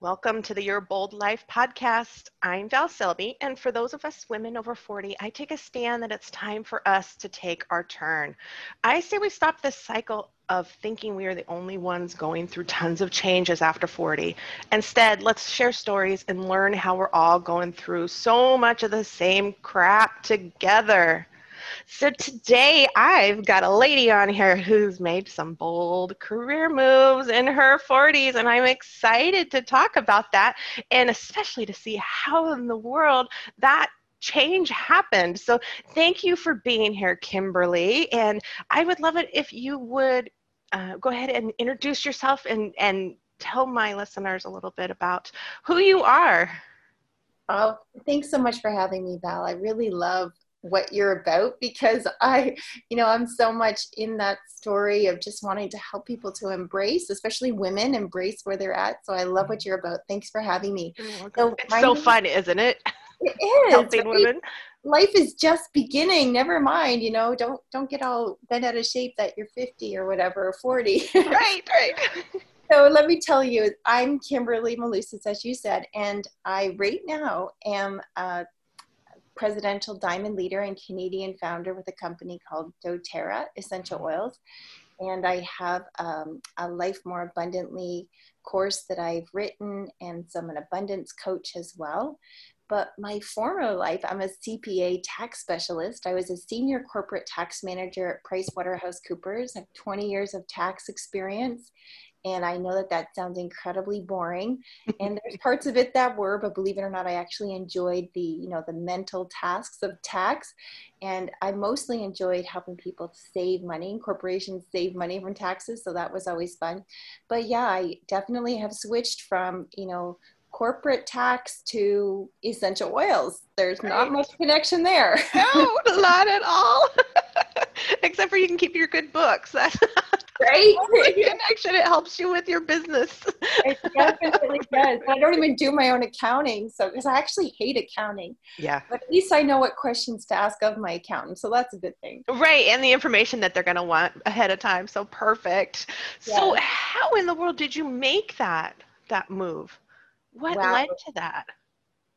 Welcome to the Your Bold Life podcast. I'm Val Selby, and for those of us women over 40, I take a stand that it's time for us to take our turn. I say we stop this cycle of thinking we are the only ones going through tons of changes after 40. Instead, let's share stories and learn how we're all going through so much of the same crap together. So today I've got a lady on here who's made some bold career moves in her 40s, and I'm excited to talk about that and especially to see how in the world that change happened. So thank you for being here, Kimberly. And I would love it if you would uh, go ahead and introduce yourself and, and tell my listeners a little bit about who you are. Oh, thanks so much for having me, Val. I really love what you're about because I, you know, I'm so much in that story of just wanting to help people to embrace, especially women, embrace where they're at. So I love what mm-hmm. you're about. Thanks for having me. So it's so fun, isn't it? It is. Helping women. Life is just beginning. Never mind, you know, don't don't get all bent out of shape that you're 50 or whatever, or 40. right, right. so let me tell you, I'm Kimberly Malusis, as you said, and I right now am a presidential diamond leader and Canadian founder with a company called doTERRA Essential Oils. And I have um, a Life More Abundantly course that I've written, and so I'm an abundance coach as well. But my former life, I'm a CPA tax specialist. I was a senior corporate tax manager at PricewaterhouseCoopers. I have 20 years of tax experience and I know that that sounds incredibly boring. and there's parts of it that were, but believe it or not, I actually enjoyed the, you know, the mental tasks of tax. And I mostly enjoyed helping people save money, corporations save money from taxes. So that was always fun. But yeah, I definitely have switched from, you know, corporate tax to essential oils. There's right. not much connection there. no, not at all. Except for you can keep your good books. Right? Oh, connection. It helps you with your business. it definitely does. I don't even do my own accounting, so because I actually hate accounting. Yeah. But at least I know what questions to ask of my accountant, so that's a good thing. Right, and the information that they're going to want ahead of time. So perfect. So how in the world did you make that that move? What wow. led to that?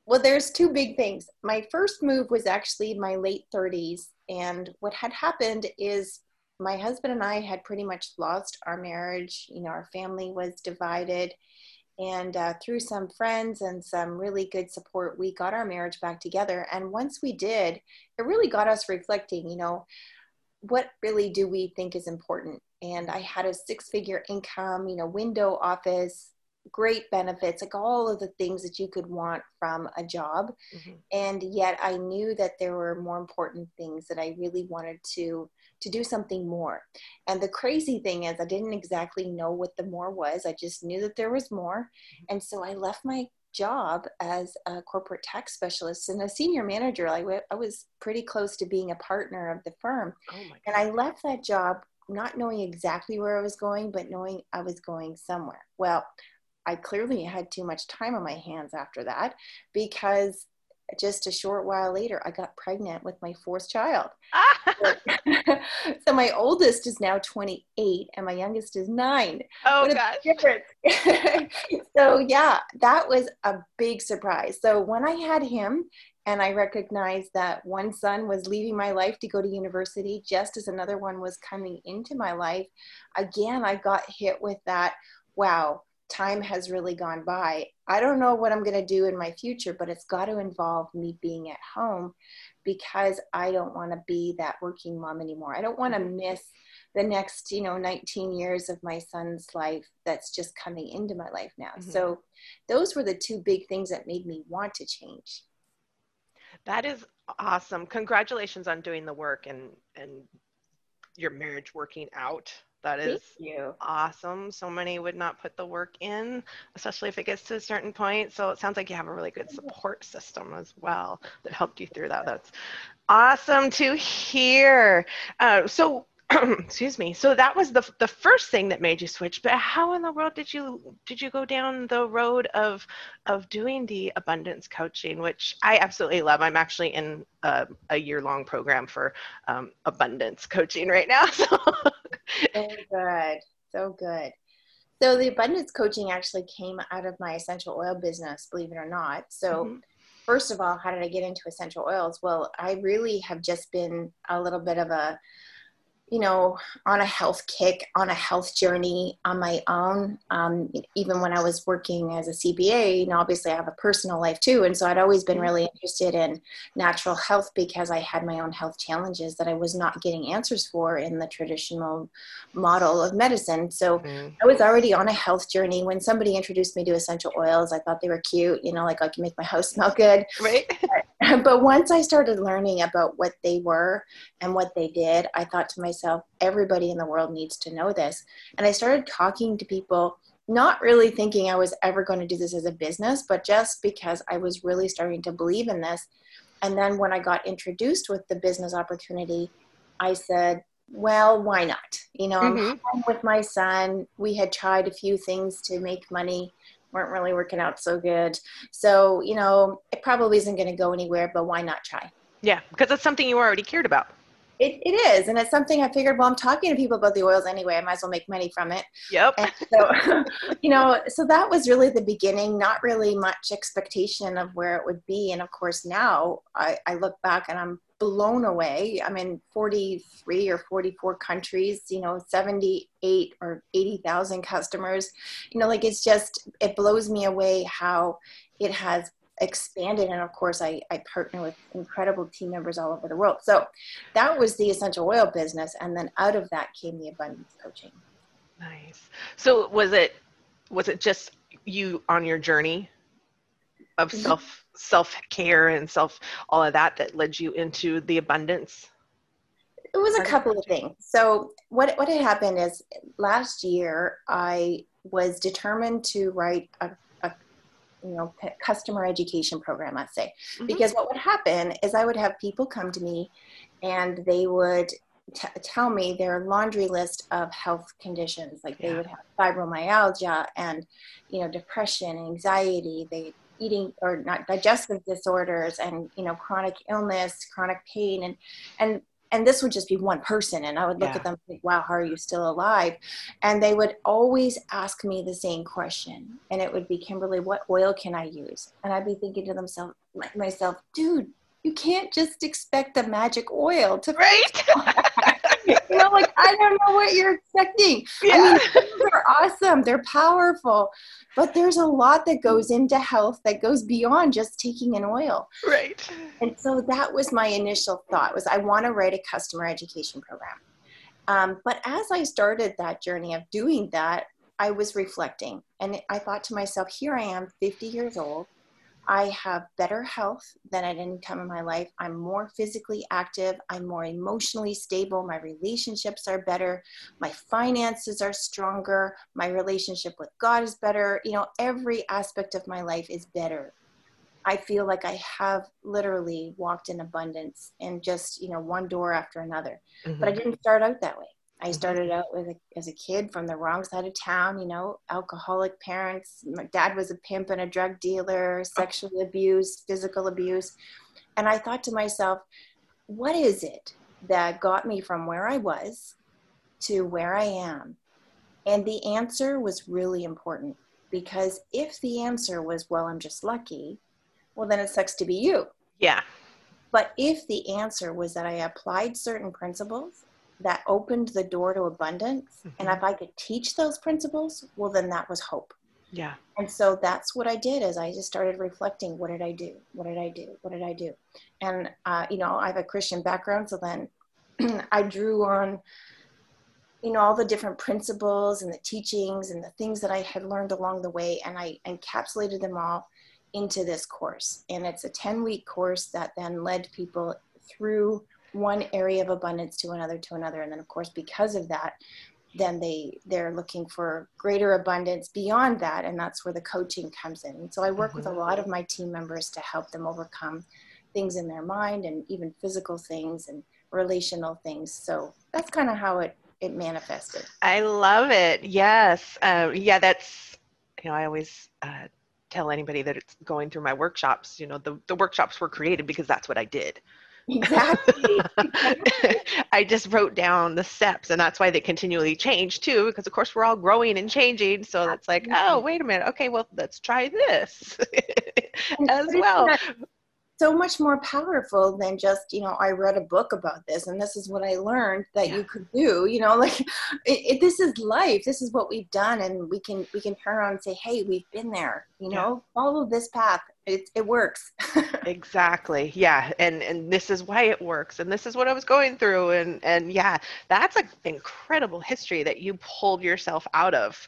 Well, there's two big things. My first move was actually in my late 30s, and what had happened is my husband and I had pretty much lost our marriage. You know, our family was divided. And uh, through some friends and some really good support, we got our marriage back together. And once we did, it really got us reflecting, you know, what really do we think is important? And I had a six figure income, you know, window office, great benefits, like all of the things that you could want from a job. Mm-hmm. And yet I knew that there were more important things that I really wanted to to do something more. And the crazy thing is I didn't exactly know what the more was. I just knew that there was more. Mm-hmm. And so I left my job as a corporate tax specialist and a senior manager. I, w- I was pretty close to being a partner of the firm. Oh and I left that job not knowing exactly where I was going, but knowing I was going somewhere. Well, I clearly had too much time on my hands after that because just a short while later, I got pregnant with my fourth child. Ah! so my oldest is now 28 and my youngest is nine. Oh, what gosh. so, yeah, that was a big surprise. So, when I had him and I recognized that one son was leaving my life to go to university just as another one was coming into my life, again, I got hit with that wow, time has really gone by. I don't know what I'm going to do in my future, but it's got to involve me being at home because I don't want to be that working mom anymore. I don't want to miss the next, you know, 19 years of my son's life that's just coming into my life now. Mm-hmm. So those were the two big things that made me want to change. That is awesome. Congratulations on doing the work and and your marriage working out. That is awesome. So many would not put the work in, especially if it gets to a certain point. So it sounds like you have a really good support system as well that helped you through that. That's awesome to hear. Uh, so excuse me so that was the the first thing that made you switch but how in the world did you did you go down the road of of doing the abundance coaching which i absolutely love i'm actually in a, a year long program for um, abundance coaching right now so so good so good So the abundance coaching actually came out of my essential oil business, believe it or not. So mm-hmm. first of all, how did I get into essential oils? Well, I really have just been a little bit of a you know, on a health kick, on a health journey on my own. Um, even when I was working as a CPA, you know, obviously I have a personal life too. And so I'd always been really interested in natural health because I had my own health challenges that I was not getting answers for in the traditional model of medicine. So mm-hmm. I was already on a health journey. When somebody introduced me to essential oils, I thought they were cute, you know, like I can make my house smell good. Right. but once I started learning about what they were and what they did, I thought to myself, everybody in the world needs to know this. And I started talking to people, not really thinking I was ever going to do this as a business, but just because I was really starting to believe in this. And then when I got introduced with the business opportunity, I said, well, why not? You know, mm-hmm. I'm with my son. We had tried a few things to make money weren't really working out so good. So, you know, it probably isn't going to go anywhere, but why not try? Yeah, because it's something you already cared about. It, it is. And it's something I figured, well, I'm talking to people about the oils anyway. I might as well make money from it. Yep. And so, you know, so that was really the beginning, not really much expectation of where it would be. And of course, now I, I look back and I'm blown away. I'm in 43 or 44 countries, you know, 78 or 80,000 customers. You know, like it's just, it blows me away how it has expanded. And of course, I, I partner with incredible team members all over the world. So that was the essential oil business. And then out of that came the abundance coaching. Nice. So was it, was it just you on your journey of mm-hmm. self self care and self all of that that led you into the abundance? It was a couple of things. So what what had happened is last year I was determined to write a, a you know customer education program let's say mm-hmm. because what would happen is i would have people come to me and they would t- tell me their laundry list of health conditions like yeah. they would have fibromyalgia and you know depression anxiety they eating or not digestive disorders and you know chronic illness chronic pain. And and and this would just be one person. And i would look yeah. at them like wow how are you still alive? And they would always ask me the same question. And it would be kimberly what oil can i use? And i'd be thinking to themselves myself dude you can't just expect the magic oil to right you know, like I don't know what you're expecting. Yeah. I mean, they're awesome, they're powerful, but there's a lot that goes into health that goes beyond just taking an oil. Right. And so that was my initial thought was I want to write a customer education program. Um, but as I started that journey of doing that, I was reflecting and I thought to myself, here I am, 50 years old. I have better health than at any time in my life. I'm more physically active. I'm more emotionally stable. My relationships are better. My finances are stronger. My relationship with God is better. You know, every aspect of my life is better. I feel like I have literally walked in abundance and just, you know, one door after another. Mm-hmm. But I didn't start out that way. I mm-hmm. started out with a, as a kid from the wrong side of town, you know, alcoholic parents. My dad was a pimp and a drug dealer, sexual abuse, physical abuse. And I thought to myself, what is it that got me from where I was to where I am? And the answer was really important because if the answer was, well, I'm just lucky, well, then it sucks to be you. Yeah. But if the answer was that I applied certain principles that opened the door to abundance. Mm-hmm. And if I could teach those principles, well, then that was hope. Yeah. And so that's what I did is I just started reflecting, what did I do? What did I do? What did I do? And, uh, you know, I have a Christian background. So then I drew on, you know, all the different principles and the teachings and the things that I had learned along the way. And I encapsulated them all into this course. And it's a 10 week course that then led people through one area of abundance to another to another. And then of course because of that then they they're looking for greater abundance beyond that. And that's where the coaching comes in. And so i work mm-hmm. with a lot of my team members to help them overcome things in their mind and even physical things and relational things. So that's kind of how it it manifested. I love it. Yes. Uh, yeah that's you know i always uh, tell anybody that it's going through my workshops you know the, the workshops were created because that's what i did Exactly. I just wrote down the steps, and that's why they continually change too, because of course we're all growing and changing. So it's like, oh, wait a minute. Okay, well, let's try this as well so much more powerful than just you know i read a book about this and this is what i learned that yeah. you could do you know like it, it, this is life this is what we've done and we can we can turn around and say hey we've been there you know yeah. follow this path it, it works. Exactly. Yeah. And and this is why it works. And this is what i was going through. And and yeah that's an incredible history that you pulled yourself out of.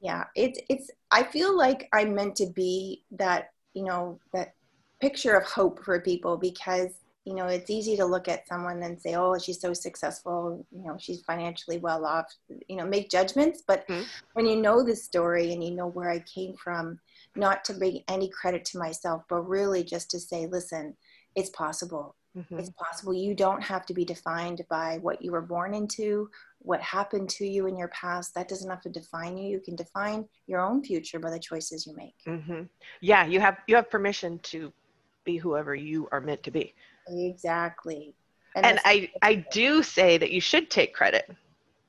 Yeah. It's it's i feel like i'm meant to be that you know that picture of hope for people because you know it's easy to look at someone and say oh she's so successful. You know she's financially well off. You know make judgments. But mm-hmm. when you know the story and you know where i came from not to bring any credit to myself but really just to say listen it's possible mm-hmm. it's possible you don't have to be defined by what you were born into what happened to you in your past that doesn't have to define you you can define your own future by the choices you make mm-hmm. yeah you have you have permission to be whoever you are meant to be. Exactly. And, and I, I do say that you should take credit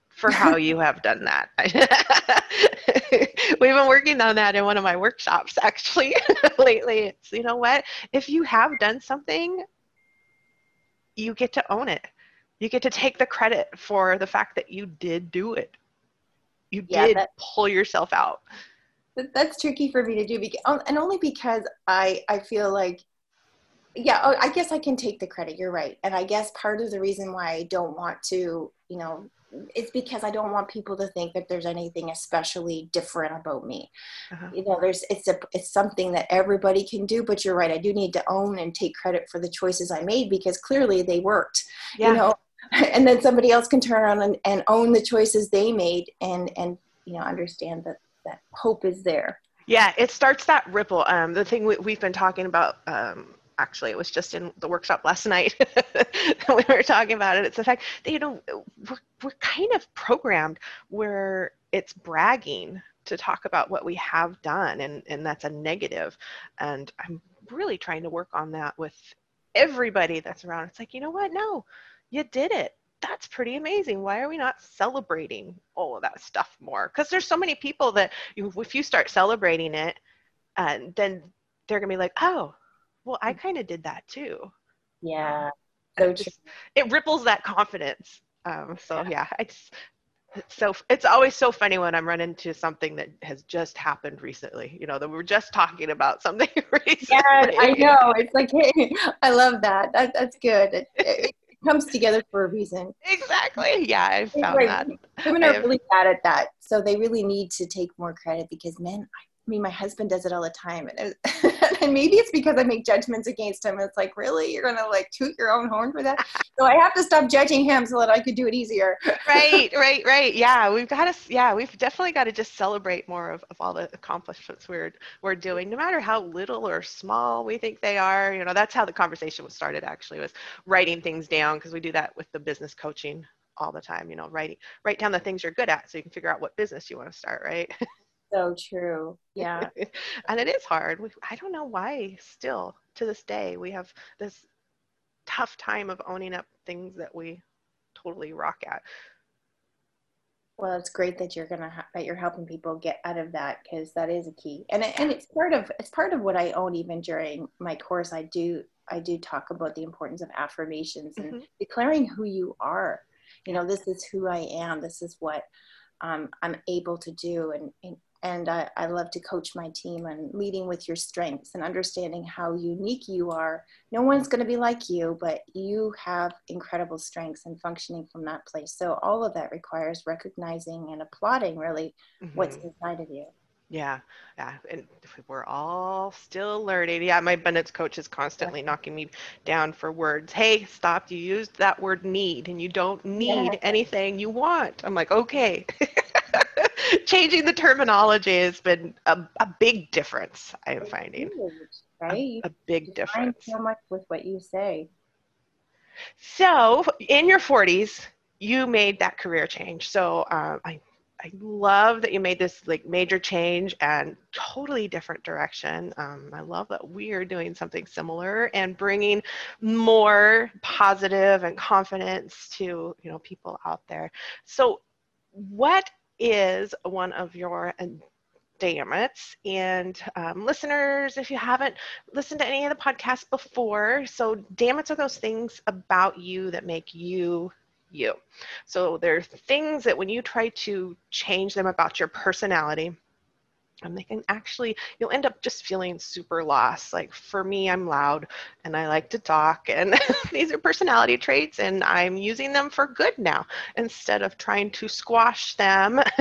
for how you have done that. We've been working on that in one of my workshops actually lately. It's, you know what? If you have done something, you get to own it. You get to take the credit for the fact that you did do it. You yeah, did that, pull yourself out. That's tricky for me to do because, um, and only because I, I feel like yeah oh, i guess i can take the credit you're right and i guess part of the reason why i don't want to you know it's because i don't want people to think that there's anything especially different about me uh-huh. you know there's it's a it's something that everybody can do but you're right i do need to own and take credit for the choices i made because clearly they worked yeah. you know and then somebody else can turn around and, and own the choices they made and and you know understand that that hope is there yeah it starts that ripple um, the thing we, have been talking about um, actually it was just in the workshop last night that we were talking about it. It's the fact that you know we're, we're kind of programmed where it's bragging to talk about what we have done and and that's a negative. And i'm really trying to work on that with everybody that's around. It's like you know what? No you did it. That's pretty amazing. Why are we not celebrating all of that stuff more? Because there's so many people that if you start celebrating it and then they're gonna be like oh well i kind of did that too. Yeah. So it just it ripples that confidence. Um, so yeah. just it's so it's always so funny when i'm running into something that has just happened recently you know that we are just talking about something recently yeah i know. It's like hey i love that, that that's good. It, it, comes together for a reason. Exactly. Yeah i found right. that. women are really bad at that so they really need to take more credit because men I mean, my husband does it all the time. And, and maybe it's because I make judgments against him. It's like, really? You're going to like toot your own horn for that? so I have to stop judging him so that I could do it easier. right, right, right. Yeah, we've got to, yeah, we've definitely got to just celebrate more of, of all the accomplishments we're, we're doing, no matter how little or small we think they are. You know, that's how the conversation was started actually, was writing things down because we do that with the business coaching all the time, you know, writing, write down the things you're good at so you can figure out what business you want to start, right? so true. Yeah. and it is hard. We, I don't know why still to this day we have this tough time of owning up things that we totally rock at. Well, it's great that you're gonna ha- that you're helping people get out of that because that is a key, and and it's part of it's part of what I own even during my course. I do I do talk about the importance of affirmations and mm-hmm. declaring who you are. You know, this is who I am. This is what um, I'm able to do, and, and and I, I, love to coach my team and leading with your strengths and understanding how unique you are. No one's going to be like you, but you have incredible strengths and functioning from that place. So all of that requires recognizing and applauding really mm-hmm. what's inside of you. Yeah, yeah, and we're all still learning. Yeah, my abundance coach is constantly knocking me down for words. Hey, stop! You used that word "need," and you don't need yeah. anything you want. I'm like, okay. changing the terminology has been a, a big difference. I am finding right a, a big difference. So much with what you say. So in your 40s, you made that career change. So uh, I I love that you made this like major change and totally different direction. Um, I love that we are doing something similar and bringing more positive and confidence to you know people out there. So, what is one of your Dammits. And um, listeners, if you haven't listened to any of the podcasts before, so Dammits are those things about you that make you you. So they're things that when you try to change them about your personality, and they can actually you'll end up just feeling super lost. Like for me i'm loud and i like to talk and these are personality traits and i'm using them for good now instead of trying to squash them.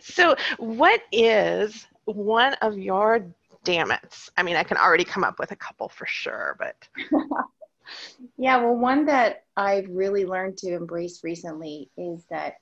So what is one of your Dammits? I mean i can already come up with a couple for sure but yeah well one that i've really learned to embrace recently is that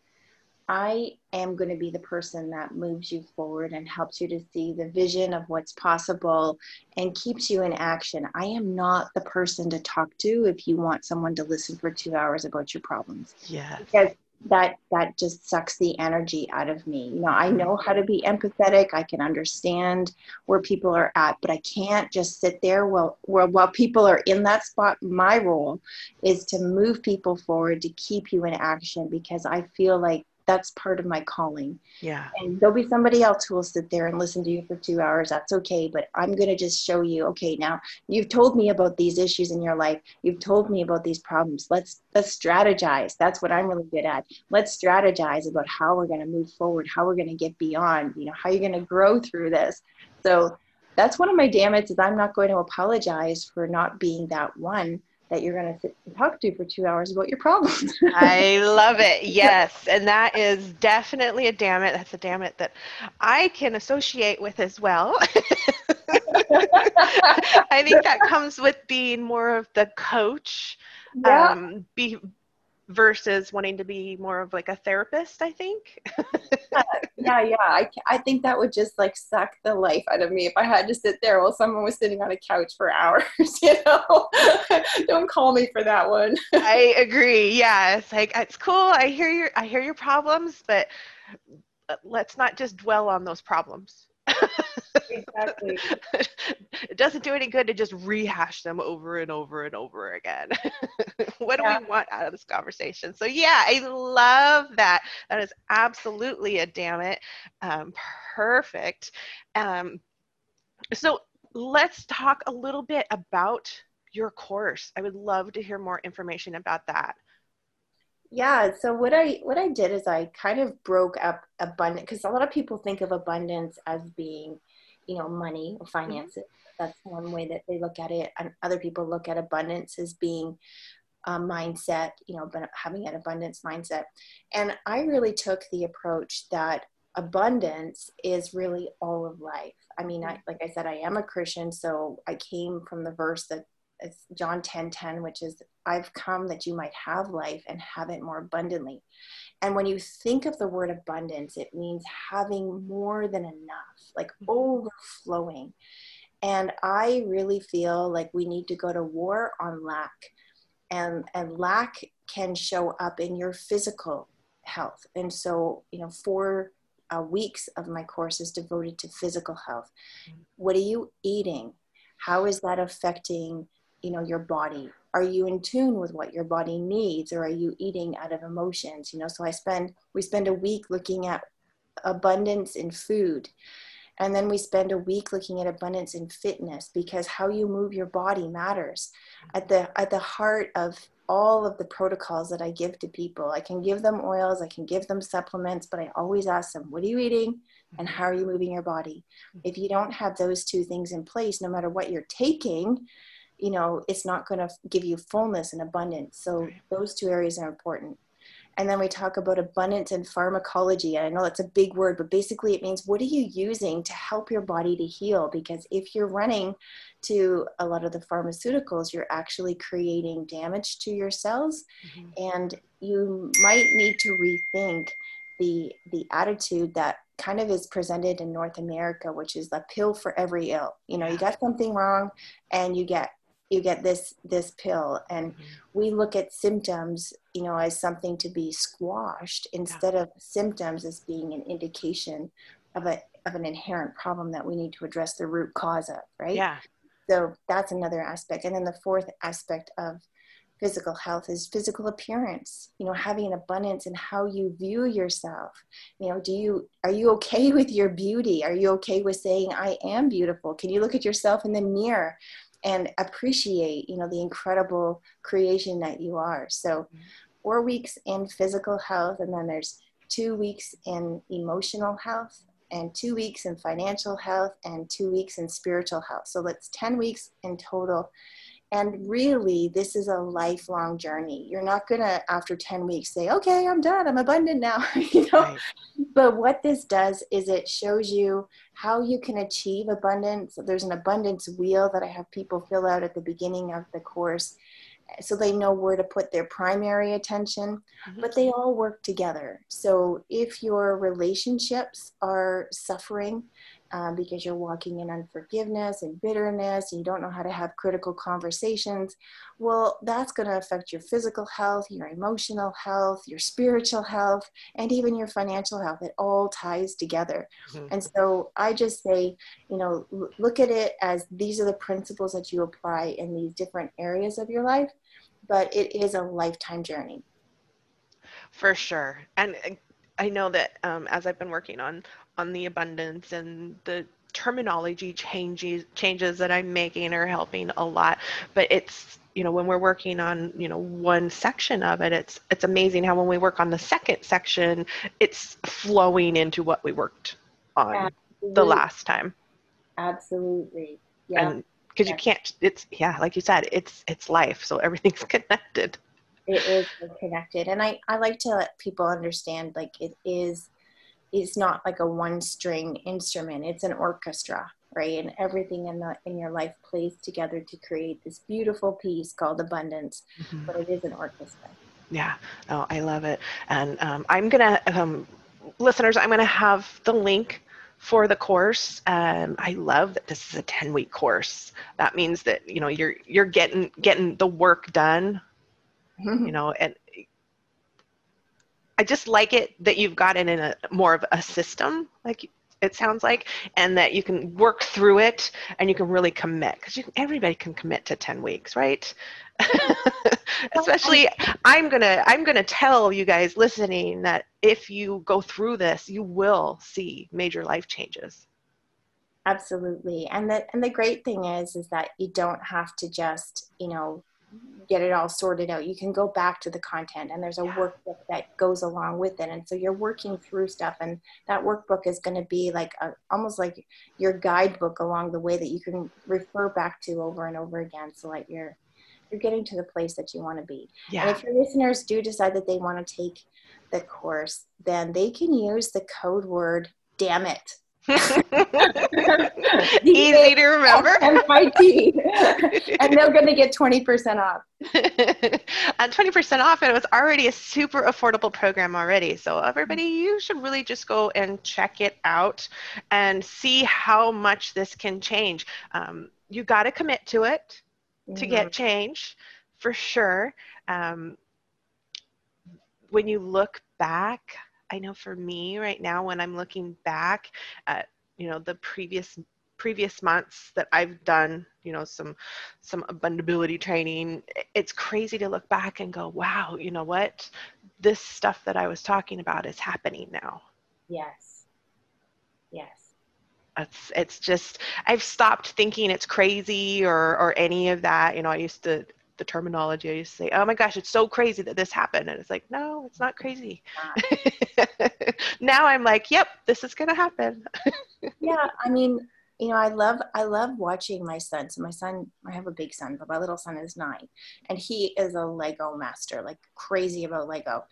I am going to be the person that moves you forward and helps you to see the vision of what's possible and keeps you in action. I am not the person to talk to if you want someone to listen for two hours about your problems. Yeah. Because that that just sucks the energy out of me. You know, I mm-hmm. know how to be empathetic. I can understand where people are at, but I can't just sit there while while, while people are in that spot. My role is to move people forward to keep you in action because I feel like that's part of my calling. Yeah. And there'll be somebody else who will sit there and listen to you for two hours. That's okay. But I'm going to just show you, okay, now you've told me about these issues in your life. You've told me about these problems. Let's, let's strategize. That's what I'm really good at. Let's strategize about how we're going to move forward, how we're going to get beyond, you know, how you're going to grow through this. So that's one of my Dammits is I'm not going to apologize for not being that one that you're going to sit and talk to for two hours about your problems. I love it. Yes. And that is definitely a Dammit. That's a Dammit that I can associate with as well. I think that comes with being more of the coach. Yeah. Um, be, versus wanting to be more of like a therapist i think. Yeah, yeah yeah. I, I think that would just like suck the life out of me if i had to sit there while someone was sitting on a couch for hours you know? Don't call me for that one. I agree yeah it's like it's cool i hear your i hear your problems but let's not just dwell on those problems. Exactly. It doesn't do any good to just rehash them over and over and over again. what do we want out of this conversation? So yeah, I love that. That is absolutely a Dammit. Um, perfect. Um, so let's talk a little bit about your course. I would love to hear more information about that yeah so what i what i did is i kind of broke up abundance because a lot of people think of abundance as being you know money or mm-hmm. finances mm-hmm. That's one way that they look at it and other people look at abundance as being a mindset you know but having an abundance mindset and i really took the approach that abundance is really all of life i mean I, like i said i am a christian so i came from the verse that it's John 10 10, which is, I've come that you might have life and have it more abundantly. And when you think of the word abundance, it means having more than enough, like mm-hmm. overflowing. And I really feel like we need to go to war on lack. And, and lack can show up in your physical health. And so, you know, four uh, weeks of my course is devoted to physical health. What are you eating? How is that affecting you know your body are you in tune with what your body needs or are you eating out of emotions you know so i spend we spend a week looking at abundance in food and then we spend a week looking at abundance in fitness because how you move your body matters. At the at the heart of all of the protocols that i give to people i can give them oils i can give them supplements but i always ask them what are you eating and mm-hmm. how are you moving your body? Mm-hmm. If you don't have those two things in place no matter what you're taking you know it's not going to give you fullness and abundance. So those two areas are important and then we talk about abundance and pharmacology i know that's a big word but basically it means what are you using to help your body to heal because if you're running to a lot of the pharmaceuticals you're actually creating damage to your cells mm-hmm. and you might need to rethink the the attitude that kind of is presented in North America, which is the pill for every ill. You know, you got something wrong and you get you get this this pill. And mm-hmm. we look at symptoms you know as something to be squashed instead yeah. of symptoms as being an indication of a of an inherent problem that we need to address the root cause of right? Yeah. So that's another aspect. And then the fourth aspect of physical health is physical appearance you know having an abundance in how you view yourself. You know do you are you okay with your beauty? Are you okay with saying i am beautiful can you look at yourself in the mirror and appreciate you know the incredible creation that you are. So mm-hmm. four weeks in physical health and then there's two weeks in emotional health and two weeks in financial health and two weeks in spiritual health. So that's 10 weeks in total and really this is a lifelong journey. You're not going to after 10 weeks say okay i'm done. I'm abundant now you know? Right. but what this does is it shows you how you can achieve abundance. There's an abundance wheel that i have people fill out at the beginning of the course so they know where to put their primary attention mm-hmm. but they all work together. So if your relationships are suffering um, because you're walking in unforgiveness and bitterness and you don't know how to have critical conversations, well, that's going to affect your physical health, your emotional health, your spiritual health, and even your financial health. It all ties together. Mm-hmm. And so I just say, you know, look at it as these are the principles that you apply in these different areas of your life, but it is a lifetime journey. For sure. And I know that um, as I've been working on on the abundance and the terminology changes changes that I'm making are helping a lot. But it's you know when we're working on you know one section of it, it's it's amazing how when we work on the second section, it's flowing into what we worked on Absolutely. the last time. Absolutely. Yeah. because you can't it's yeah like you said it's it's life so everything's connected it is connected and i i like to let people understand like it is is not like a one string instrument. It's an orchestra right? And everything in the in your life plays together to create this beautiful piece called abundance mm-hmm. but it is an orchestra. Yeah. Oh i love it. And um, i'm gonna um, listeners i'm gonna have the link for the course. Um, i love that this is a 10 week course. That means that you know you're you're getting getting the work done you know and I just like it that you've got it in a more of a system, like it sounds like, and that you can work through it and you can really commit because everybody can commit to 10 weeks, right? Especially, I'm gonna I'm gonna tell you guys listening that if you go through this, you will see major life changes. Absolutely, and the and the great thing is is that you don't have to just you know Mm-hmm. get it all sorted out. You can go back to the content and there's a workbook that goes along with it. And so you're working through stuff and that workbook is going to be like a, almost like your guidebook along the way that you can refer back to over and over again. So like you're, you're getting to the place that you want to be. Yeah. And if your listeners do decide that they want to take the course, then they can use the code word damn it Easy to remember. MIT. and they're going to get 20% off. and 20% off, and it was already a super affordable program already. So, everybody, you should really just go and check it out and see how much this can change. Um, you got to commit to it to mm-hmm. get change for sure. Um, when you look back, I know for me right now, when I'm looking back at you know the previous previous months that I've done, you know, some some abundability training, it's crazy to look back and go, wow, you know what? This stuff that I was talking about is happening now. Yes. Yes. It's it's just I've stopped thinking it's crazy or or any of that. You know, I used to the terminology. I used to say, "Oh my gosh, it's so crazy that this happened," and it's like, no, it's not crazy. now I'm like, "Yep, this is gonna happen." yeah, I mean, you know, I love I love watching my son. So my son, I have a big son, but my little son is nine, and he is a Lego master, like crazy about Lego.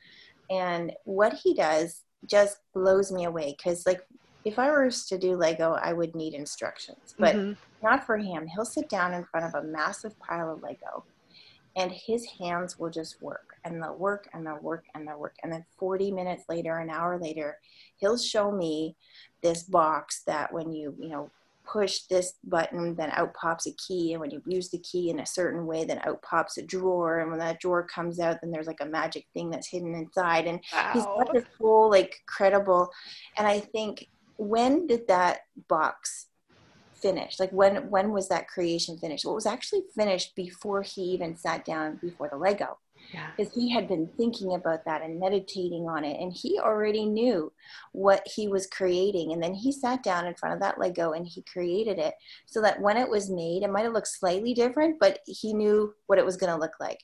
And what he does just blows me away because, like, if I were to do Lego, I would need instructions, but mm-hmm. not for him. He'll sit down in front of a massive pile of Lego and his hands will just work and they'll work and they'll work and they'll work and then 40 minutes later an hour later he'll show me this box that when you you know push this button, then out pops a key. And when you use the key in a certain way, then out pops a drawer. And when that drawer comes out, then there's like a magic thing that's hidden inside. And wow. he's got this whole like credible. And I think when did that box finish? Like when when was that creation finished? Well, it was actually finished before he even sat down before the Lego because yeah. he had been thinking about that and meditating on it and he already knew what he was creating and then he sat down in front of that lego and he created it so that when it was made it might have looked slightly different but he knew what it was going to look like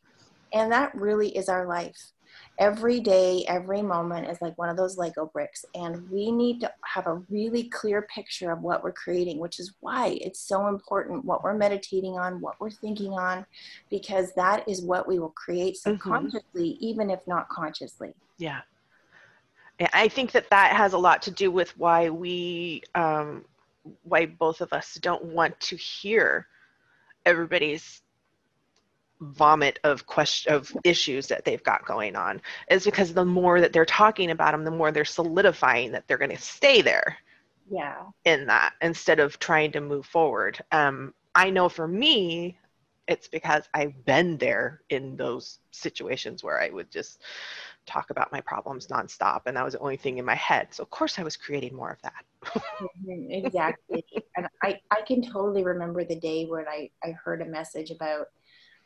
and that really is our life every day, every moment is like one of those Lego bricks. And we need to have a really clear picture of what we're creating, which is why it's so important what we're meditating on, what we're thinking on, because that is what we will create mm-hmm. subconsciously, mm-hmm. even if not consciously. Yeah. I think that that has a lot to do with why we, um, why both of us don't want to hear everybody's vomit of question of issues that they've got going on is because the more that they're talking about them the more they're solidifying that they're going to stay there yeah. in that instead of trying to move forward. Um i know for me it's because i've been there in those situations where i would just talk about my problems nonstop and that was the only thing in my head. So of course i was creating more of that. Mm-hmm, exactly. And i i can totally remember the day when i i heard a message about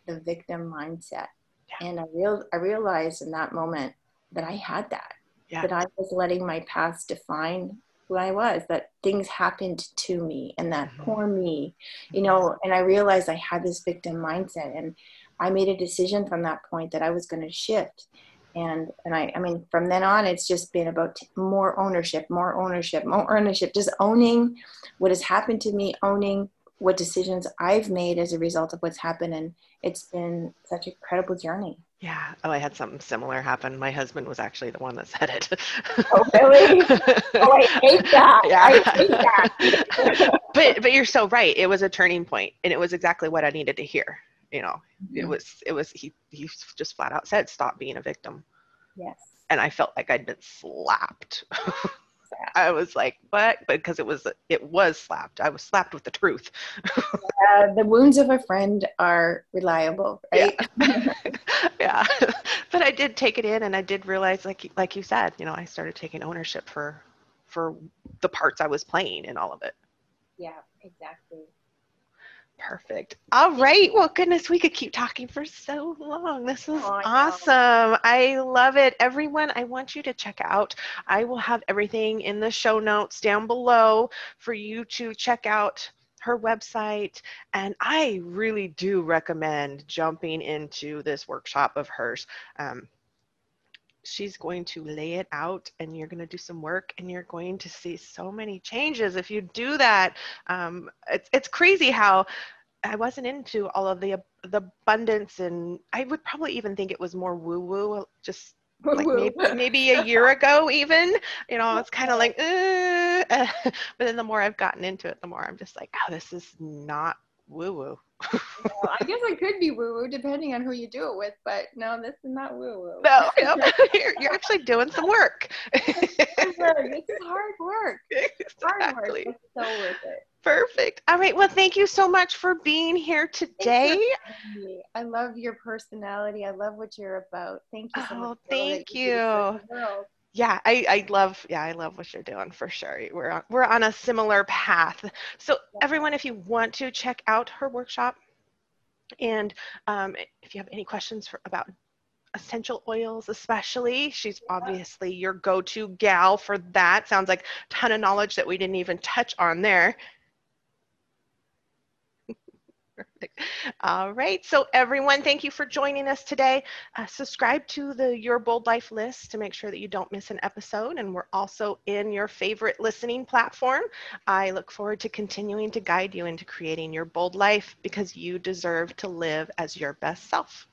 the victim mindset. Yeah. And I real I realized in that moment that I had that. Yeah. That I was letting my past define who I was, that things happened to me and that mm-hmm. poor me, you know, and I realized I had this victim mindset and I made a decision from that point that I was going to shift. And, and I, I mean, from then on, it's just been about t- more ownership, more ownership, more ownership, just owning what has happened to me, owning what decisions I've made as a result of what's happened. And it's been such a incredible journey. Yeah. Oh, I had something similar happen. My husband was actually the one that said it. Oh, really? oh, I hate that. Yeah. I hate that. but but you're so right. It was a turning point, and it was exactly what I needed to hear. You know, mm-hmm. it was it was he he just flat out said, "Stop being a victim." Yes. And I felt like I'd been slapped. I was like, what? Because it was it was slapped. I was slapped with the truth. uh, the wounds of a friend are reliable, right? Yeah. yeah. but I did take it in, and I did realize, like like you said, you know, I started taking ownership for for the parts I was playing in all of it. Yeah, exactly. Perfect. All right. Well, goodness, we could keep talking for so long. This is oh, awesome. I love it. Everyone, I want you to check out. I will have everything in the show notes down below for you to check out her website. And I really do recommend jumping into this workshop of hers. Um, she's going to lay it out and you're going to do some work and you're going to see so many changes if you do that. Um, it's, it's crazy how i wasn't into all of the the abundance and i would probably even think it was more woo woo just like maybe, maybe, a year ago even you know it's kind of like uh, but then the more i've gotten into it the more i'm just like oh this is not woo woo well, I guess it could be woo woo depending on who you do it with, but no, this is not woo woo. No, no you're, you're, actually doing some work. this is hard work. Exactly. Hard work. It's so worth it. Perfect. All right. Well, thank you so much for being here today. I love your personality. I love what you're about. Thank you so oh, much. Thank you yeah I, I love yeah i love what you're doing for sure. We're on, we're on a similar path. So everyone if you want to check out her workshop and um, if you have any questions for, about essential oils especially she's obviously your go-to gal for that. Sounds like a ton of knowledge that we didn't even touch on there. All right. So everyone, thank you for joining us today. Uh, subscribe to the Your Bold Life list to make sure that you don't miss an episode. And we're also in your favorite listening platform. I look forward to continuing to guide you into creating your bold life because you deserve to live as your best self.